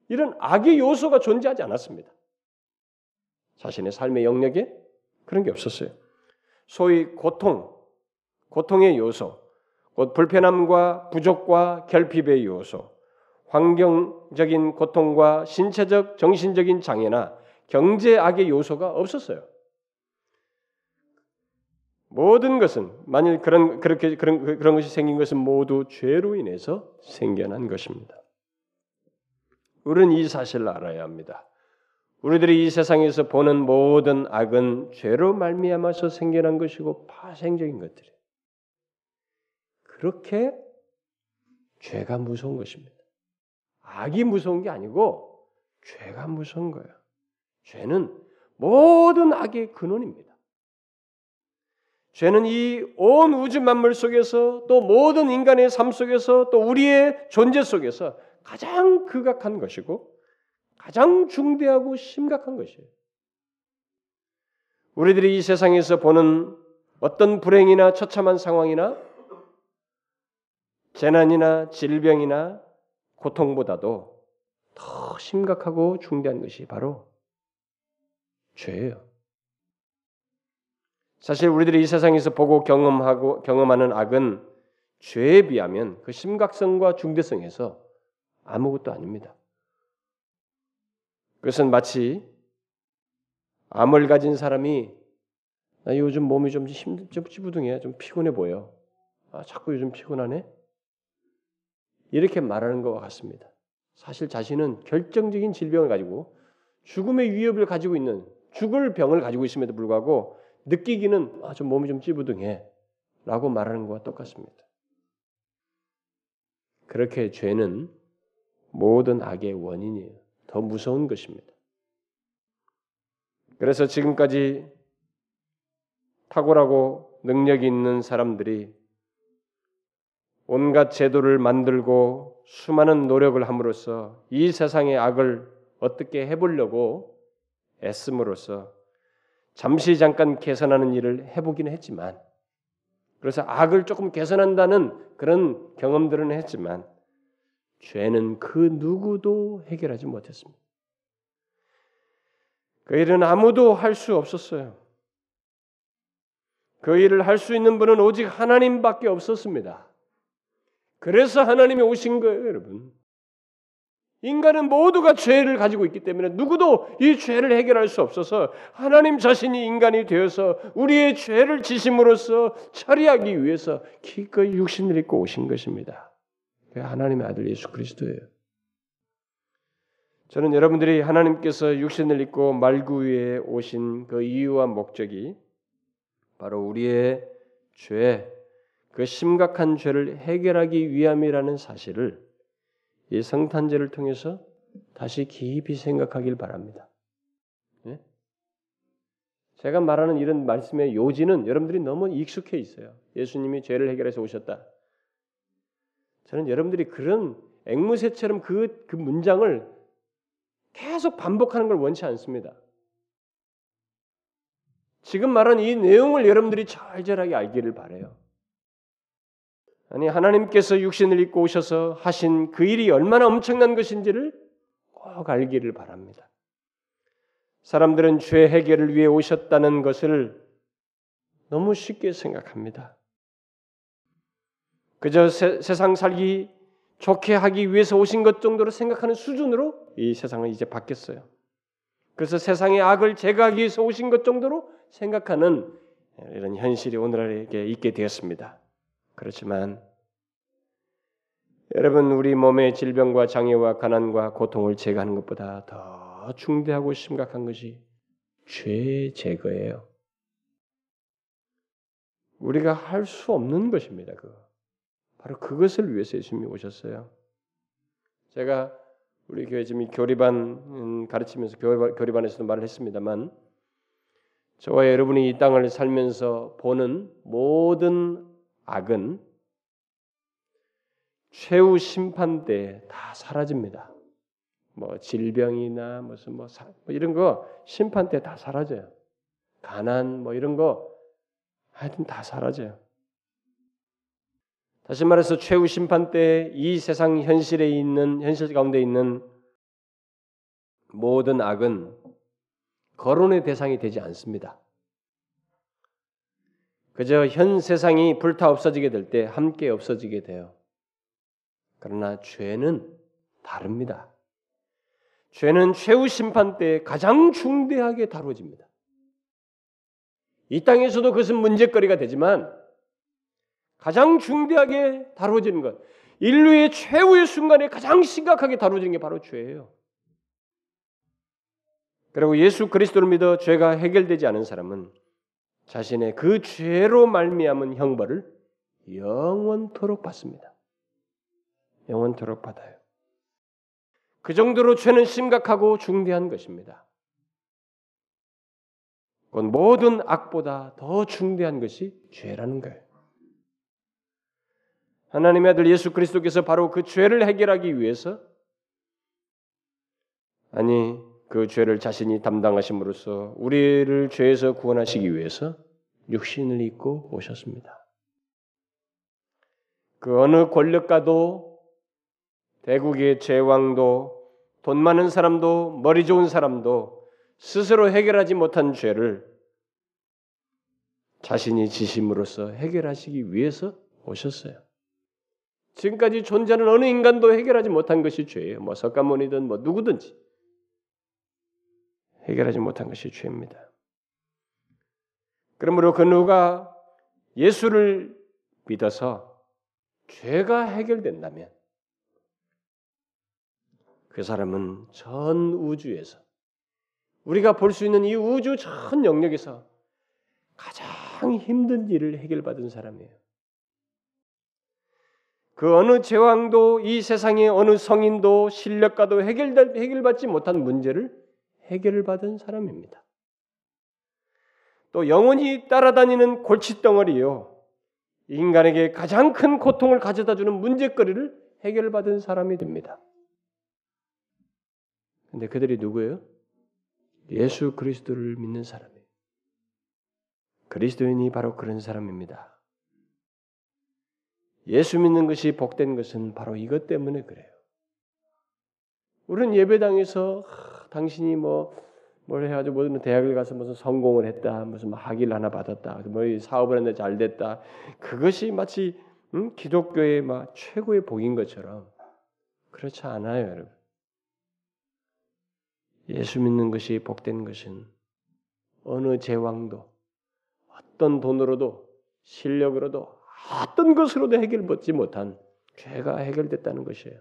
[SPEAKER 1] 이런 악의 요소가 존재하지 않았습니다. 자신의 삶의 영역에 그런 게 없었어요. 소위 고통, 고통의 요소, 곧 불편함과 부족과 결핍의 요소, 환경적인 고통과 신체적, 정신적인 장애나 경제악의 요소가 없었어요. 모든 것은 만일 그런 그렇게 그런 그런 것이 생긴 것은 모두 죄로 인해서 생겨난 것입니다. 우리는 이 사실을 알아야 합니다. 우리들이 이 세상에서 보는 모든 악은 죄로 말미암아서 생겨난 것이고 파생적인 것들이에요. 그렇게 죄가 무서운 것입니다. 악이 무서운 게 아니고 죄가 무서운 거예요. 죄는 모든 악의 근원입니다. 죄는 이 온 우주 만물 속에서 또 모든 인간의 삶 속에서 또 우리의 존재 속에서 가장 극악한 것이고 가장 중대하고 심각한 것이에요. 우리들이 이 세상에서 보는 어떤 불행이나 처참한 상황이나 재난이나 질병이나 고통보다도 더 심각하고 중대한 것이 바로 죄예요. 사실 우리들이 이 세상에서 보고 경험하고 경험하는 악은 죄에 비하면 그 심각성과 중대성에서 아무것도 아닙니다. 그것은 마치 암을 가진 사람이 나 요즘 몸이 좀 힘, 좀 찌부둥해, 좀 피곤해 보여. 아, 자꾸 요즘 피곤하네. 이렇게 말하는 것과 같습니다. 사실 자신은 결정적인 질병을 가지고 죽음의 위협을 가지고 있는 죽을 병을 가지고 있음에도 불구하고 느끼기는 아, 좀 몸이 좀 찌부둥해 라고 말하는 것과 똑같습니다. 그렇게 죄는 모든 악의 원인이에요. 더 무서운 것입니다. 그래서 지금까지 탁월하고 능력이 있는 사람들이 온갖 제도를 만들고 수많은 노력을 함으로써 이 세상의 악을 어떻게 해보려고 애씀으로써 잠시 잠깐 개선하는 일을 해보기는 했지만 그래서 악을 조금 개선한다는 그런 경험들은 했지만 죄는 그 누구도 해결하지 못했습니다. 그 일은 아무도 할 수 없었어요. 그 일을 할 수 있는 분은 오직 하나님밖에 없었습니다. 그래서 하나님이 오신 거예요, 여러분. 인간은 모두가 죄를 가지고 있기 때문에 누구도 이 죄를 해결할 수 없어서 하나님 자신이 인간이 되어서 우리의 죄를 지심으로써 처리하기 위해서 기꺼이 육신을 입고 오신 것입니다. 하나님의 아들 예수 그리스도예요. 저는 여러분들이 하나님께서 육신을 입고 말구 위에 오신 그 이유와 목적이 바로 우리의 죄, 그 심각한 죄를 해결하기 위함이라는 사실을 이 성탄제를 통해서 다시 깊이 생각하길 바랍니다. 네? 제가 말하는 이런 말씀의 요지는 여러분들이 너무 익숙해 있어요. 예수님이 죄를 해결해서 오셨다. 저는 여러분들이 그런 앵무새처럼 그, 그 문장을 계속 반복하는 걸 원치 않습니다. 지금 말한 이 내용을 여러분들이 절절하게 알기를 바래요. 아니 하나님께서 육신을 입고 오셔서 하신 그 일이 얼마나 엄청난 것인지를 꼭 알기를 바랍니다. 사람들은 죄 해결을 위해 오셨다는 것을 너무 쉽게 생각합니다. 그저 세, 세상 살기 좋게 하기 위해서 오신 것 정도로 생각하는 수준으로 이 세상은 이제 바뀌었어요. 그래서 세상의 악을 제거하기 위해서 오신 것 정도로 생각하는 이런 현실이 오늘날에 있게 되었습니다. 그렇지만 여러분 우리 몸의 질병과 장애와 가난과 고통을 제거하는 것보다 더 중대하고 심각한 것이 죄 제거예요. 우리가 할 수 없는 것입니다. 그 바로 그것을 위해서 예수님이 오셨어요. 제가 우리 교회 지금 교리반 음, 가르치면서 교리반에서도 말을 했습니다만 저와 여러분이 이 땅을 살면서 보는 모든 악은 최후 심판 때 다 사라집니다. 뭐 질병이나 무슨 뭐, 사, 뭐 이런 거 심판 때 다 사라져요. 가난 뭐 이런 거 하여튼 다 사라져요. 다시 말해서 최후 심판 때 이 세상 현실에 있는 현실 가운데 있는 모든 악은 거론의 대상이 되지 않습니다. 그저 현 세상이 불타 없어지게 될 때 함께 없어지게 돼요. 그러나 죄는 다릅니다. 죄는 최후 심판 때 가장 중대하게 다뤄집니다. 이 땅에서도 그것은 문제거리가 되지만 가장 중대하게 다루어지는 것, 인류의 최후의 순간에 가장 심각하게 다루어지는 게 바로 죄예요. 그리고 예수 그리스도를 믿어 죄가 해결되지 않은 사람은 자신의 그 죄로 말미암은 형벌을 영원토록 받습니다. 영원토록 받아요. 그 정도로 죄는 심각하고 중대한 것입니다. 모든 악보다 더 중대한 것이 죄라는 거예요. 하나님의 아들 예수 그리스도께서 바로 그 죄를 해결하기 위해서 아니 그 죄를 자신이 담당하심으로써 우리를 죄에서 구원하시기 위해서 육신을 입고 오셨습니다. 그 어느 권력가도 대국의 제왕도 돈 많은 사람도 머리 좋은 사람도 스스로 해결하지 못한 죄를 자신이 지심으로써 해결하시기 위해서 오셨어요. 지금까지 존재하는 어느 인간도 해결하지 못한 것이 죄예요. 뭐 석가모니든 뭐 누구든지 해결하지 못한 것이 죄입니다. 그러므로 그 누가 예수를 믿어서 죄가 해결된다면 그 사람은 전 우주에서 우리가 볼 수 있는 이 우주 전 영역에서 가장 힘든 일을 해결받은 사람이에요. 그 어느 제왕도 이 세상의 어느 성인도 실력과도 해결 해결받지 못한 문제를 해결을 받은 사람입니다. 또 영원히 따라다니는 골칫덩어리요. 인간에게 가장 큰 고통을 가져다 주는 문제거리를 해결받은 사람이 됩니다. 근데 그들이 누구예요? 예수 그리스도를 믿는 사람이에요. 그리스도인이 바로 그런 사람입니다. 예수 믿는 것이 복된 것은 바로 이것 때문에 그래요. 우리는 예배당에서 하, 당신이 뭐 뭘 해가지고 무슨 대학을 가서 무슨 성공을 했다, 무슨 뭐 학위를 하나 받았다, 뭐 사업을 했는데 잘 됐다. 그것이 마치 음? 기독교의 막 최고의 복인 것처럼 그렇지 않아요, 여러분. 예수 믿는 것이 복된 것은 어느 제왕도 어떤 돈으로도 실력으로도 어떤 것으로도 해결받지 못한 죄가 해결됐다는 것이에요.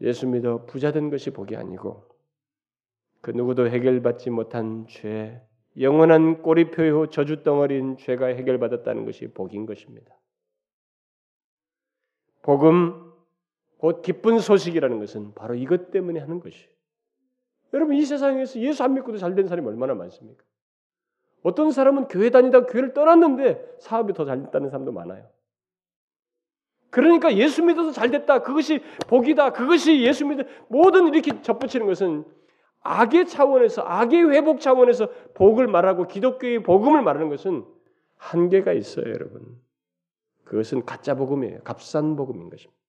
[SPEAKER 1] 예수 믿어 부자된 것이 복이 아니고 그 누구도 해결받지 못한 죄, 영원한 꼬리표요 저주 덩어리인 죄가 해결받았다는 것이 복인 것입니다. 복음, 곧 기쁜 소식이라는 것은 바로 이것 때문에 하는 것이에요. 여러분 이 세상에서 예수 안 믿고도 잘 된 사람이 얼마나 많습니까? 어떤 사람은 교회 다니다 교회를 떠났는데 사업이 더 잘 됐다는 사람도 많아요. 그러니까 예수 믿어서 잘 됐다. 그것이 복이다. 그것이 예수 믿어 모든 이렇게 접붙이는 것은 악의 차원에서 악의 회복 차원에서 복을 말하고 기독교의 복음을 말하는 것은 한계가 있어요, 여러분. 그것은 가짜 복음이에요. 값싼 복음인 것입니다.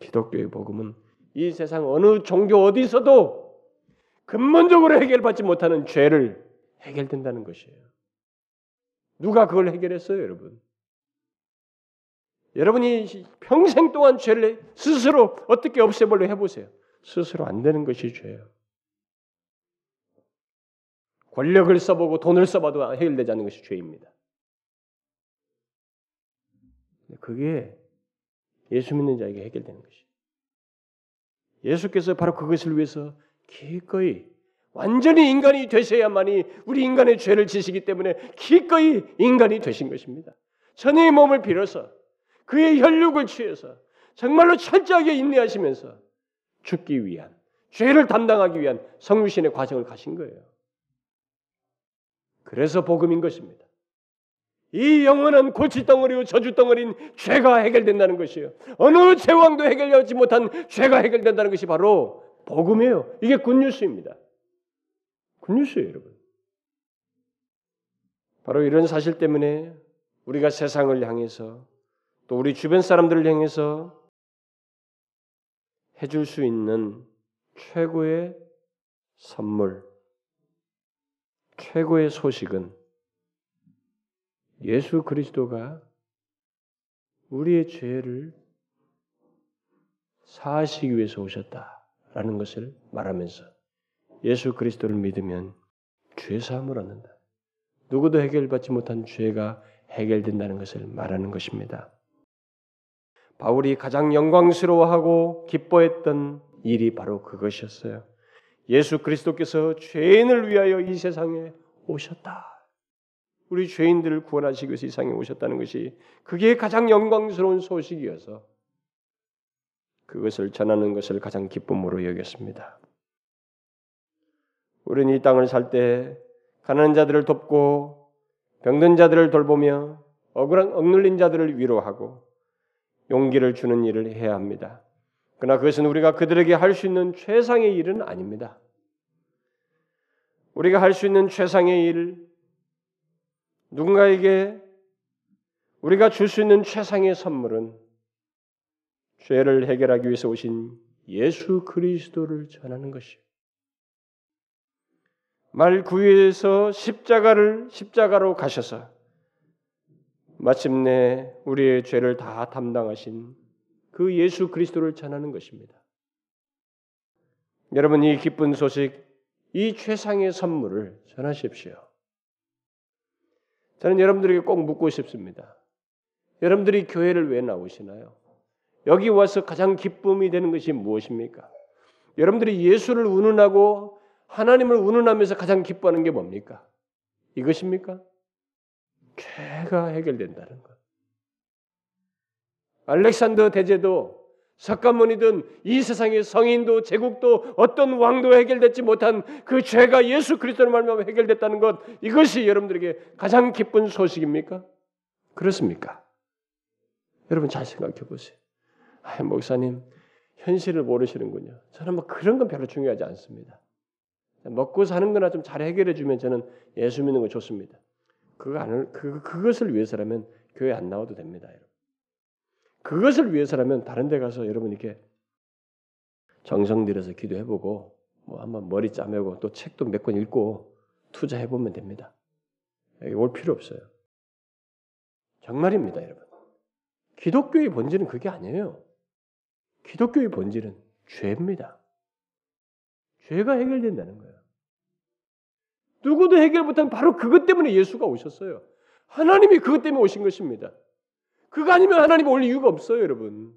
[SPEAKER 1] 기독교의 복음은 이 세상 어느 종교 어디서도 근본적으로 해결받지 못하는 죄를 해결된다는 것이에요. 누가 그걸 해결했어요, 여러분? 여러분이 평생 동안 죄를 스스로 어떻게 없애보려 해보세요. 스스로 안 되는 것이 죄예요. 권력을 써보고 돈을 써봐도 해결되지 않는 것이 죄입니다. 그게 예수 믿는 자에게 해결되는 것이. 예수께서 바로 그것을 위해서 기꺼이 완전히 인간이 되셔야만이 우리 인간의 죄를 지시기 때문에 기꺼이 인간이 되신 것입니다. 천의 몸을 빌어서 그의 혈육을 취해서 정말로 철저하게 인내하시면서 죽기 위한 죄를 담당하기 위한 성유신의 과정을 가신 거예요. 그래서 복음인 것입니다. 이 영원한 골칫덩어리와 저주 덩어리인 죄가 해결된다는 것이에요. 어느 제왕도 해결하지 못한 죄가 해결된다는 것이 바로 복음이에요. 이게 굿뉴스입니다. 굿뉴스예요, 여러분. 바로 이런 사실 때문에 우리가 세상을 향해서 또 우리 주변 사람들을 향해서 해줄 수 있는 최고의 선물, 최고의 소식은 예수 그리스도가 우리의 죄를 사하시기 위해서 오셨다라는 것을 말하면서 예수 그리스도를 믿으면 죄 사함을 얻는다. 누구도 해결받지 못한 죄가 해결된다는 것을 말하는 것입니다. 바울이 가장 영광스러워하고 기뻐했던 일이 바로 그것이었어요. 예수 그리스도께서 죄인을 위하여 이 세상에 오셨다. 우리 죄인들을 구원하시기 위해서 이 세상에 오셨다는 것이 그게 가장 영광스러운 소식이어서 그것을 전하는 것을 가장 기쁨으로 여겼습니다. 우리는 이 땅을 살 때 가난한 자들을 돕고 병든 자들을 돌보며 억울한 억눌린 자들을 위로하고 용기를 주는 일을 해야 합니다. 그러나 그것은 우리가 그들에게 할 수 있는 최상의 일은 아닙니다. 우리가 할 수 있는 최상의 일, 누군가에게 우리가 줄 수 있는 최상의 선물은 죄를 해결하기 위해서 오신 예수 그리스도를 전하는 것이요. 말 구유에서 십자가를 십자가로 가셔서 마침내 우리의 죄를 다 담당하신 그 예수 그리스도를 전하는 것입니다. 여러분 이 기쁜 소식, 이 최상의 선물을 전하십시오. 저는 여러분들에게 꼭 묻고 싶습니다. 여러분들이 교회를 왜 나오시나요? 여기 와서 가장 기쁨이 되는 것이 무엇입니까? 여러분들이 예수를 운운하고 하나님을 운운하면서 가장 기뻐하는 게 뭡니까? 이것입니까? 죄가 해결된다는 것. 알렉산더 대제도 석가모니든 이 세상의 성인도 제국도 어떤 왕도 해결되지 못한 그 죄가 예수 그리스도를 말미암아 해결됐다는 것 이것이 여러분들에게 가장 기쁜 소식입니까? 그렇습니까? 여러분 잘 생각해 보세요. 아, 목사님 현실을 모르시는군요. 저는 뭐 그런 건 별로 중요하지 않습니다. 먹고 사는 거나 좀 잘 해결해 주면 저는 예수 믿는 거 좋습니다. 그거 안, 그, 그것을 위해서라면 교회 안 나와도 됩니다. 여러분. 그것을 위해서라면 다른 데 가서 여러분 이렇게 정성 들여서 기도해보고 뭐 한번 머리 짜매고 또 책도 몇 권 읽고 투자해보면 됩니다. 여기 올 필요 없어요. 정말입니다, 여러분. 기독교의 본질은 그게 아니에요. 기독교의 본질은 죄입니다. 죄가 해결된다는 거예요. 누구도 해결 못한 바로 그것 때문에 예수가 오셨어요. 하나님이 그것 때문에 오신 것입니다. 그거 아니면 하나님 올 이유가 없어요, 여러분.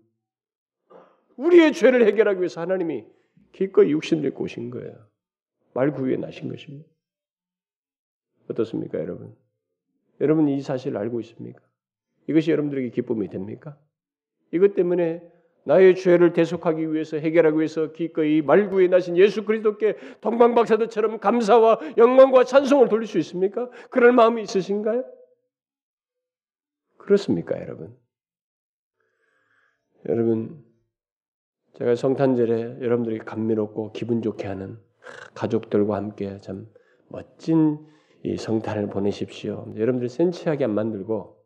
[SPEAKER 1] 우리의 죄를 해결하기 위해서 하나님이 기꺼이 육신을 입고 오신 거예요. 말구위에 나신 것입니다. 어떻습니까, 여러분? 여러분 이 사실을 알고 있습니까? 이것이 여러분들에게 기쁨이 됩니까? 이것 때문에 나의 죄를 대속하기 위해서 해결하기 위해서 기꺼이 말구에 나신 예수 그리스도께 동방박사들처럼 감사와 영광과 찬송을 돌릴 수 있습니까? 그럴 마음이 있으신가요? 그렇습니까, 여러분? 여러분 제가 성탄절에 여러분들이 감미롭고 기분 좋게 하는 가족들과 함께 참 멋진 이 성탄을 보내십시오. 여러분들 센치하게 안 만들고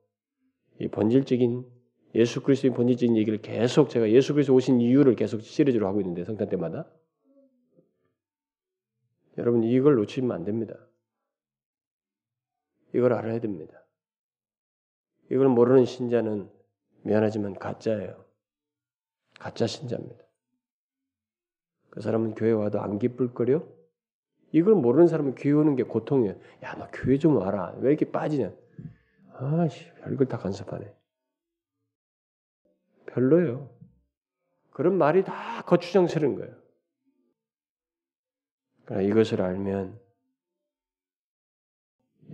[SPEAKER 1] 이 본질적인 예수 그리스도의 본질적인 얘기를 계속 제가 예수 그리스도 오신 이유를 계속 시리즈로 하고 있는데 성탄 때마다 여러분 이걸 놓치면 안 됩니다. 이걸 알아야 됩니다. 이걸 모르는 신자는 미안하지만 가짜예요. 가짜 신자입니다. 그 사람은 교회 와도 안 기쁠 거려? 이걸 모르는 사람은 교회 오는 게 고통이에요. 야, 너 교회 좀 와라. 왜 이렇게 빠지냐? 아씨, 별걸 다 간섭하네. 별로예요. 그런 말이 다 거추장스러운 거예요. 그러나 이것을 알면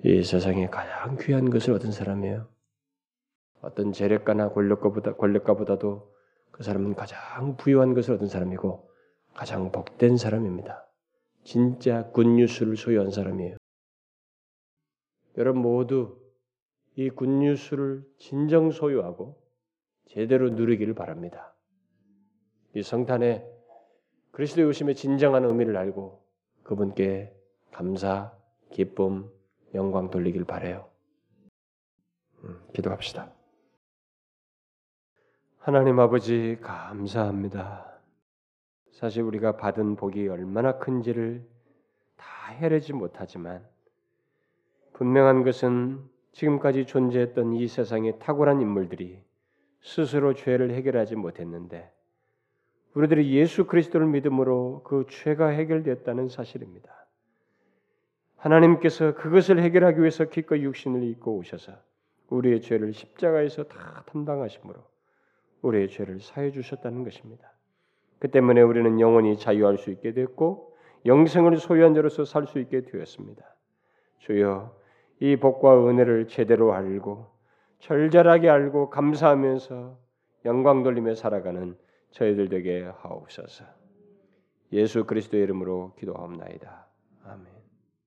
[SPEAKER 1] 이 세상에 가장 귀한 것을 얻은 사람이에요. 어떤 재력가나 권력가보다 권력가보다도 그 사람은 가장 부유한 것을 얻은 사람이고 가장 복된 사람입니다. 진짜 굿뉴스를 소유한 사람이에요. 여러분 모두 이 굿뉴스를 진정 소유하고 제대로 누리기를 바랍니다. 이 성탄에 그리스도의 오심의 진정한 의미를 알고 그분께 감사, 기쁨, 영광 돌리길 바래요. 음, 기도합시다. 하나님 아버지 감사합니다. 사실 우리가 받은 복이 얼마나 큰지를 다 헤아리지 못하지만 분명한 것은 지금까지 존재했던 이 세상의 탁월한 인물들이 스스로 죄를 해결하지 못했는데 우리들이 예수 그리스도를 믿음으로 그 죄가 해결되었다는 사실입니다. 하나님께서 그것을 해결하기 위해서 기꺼이 육신을 입고 오셔서 우리의 죄를 십자가에서 다 담당하심으로 우리의 죄를 사해 주셨다는 것입니다. 그 때문에 우리는 영원히 자유할 수 있게 됐고 영생을 소유한 자로서 살 수 있게 되었습니다. 주여 이 복과 은혜를 제대로 알고 절절하게 알고 감사하면서 영광 돌리며 살아가는 저희들 되게 하옵소서. 예수 그리스도의 이름으로 기도하옵나이다. 아멘.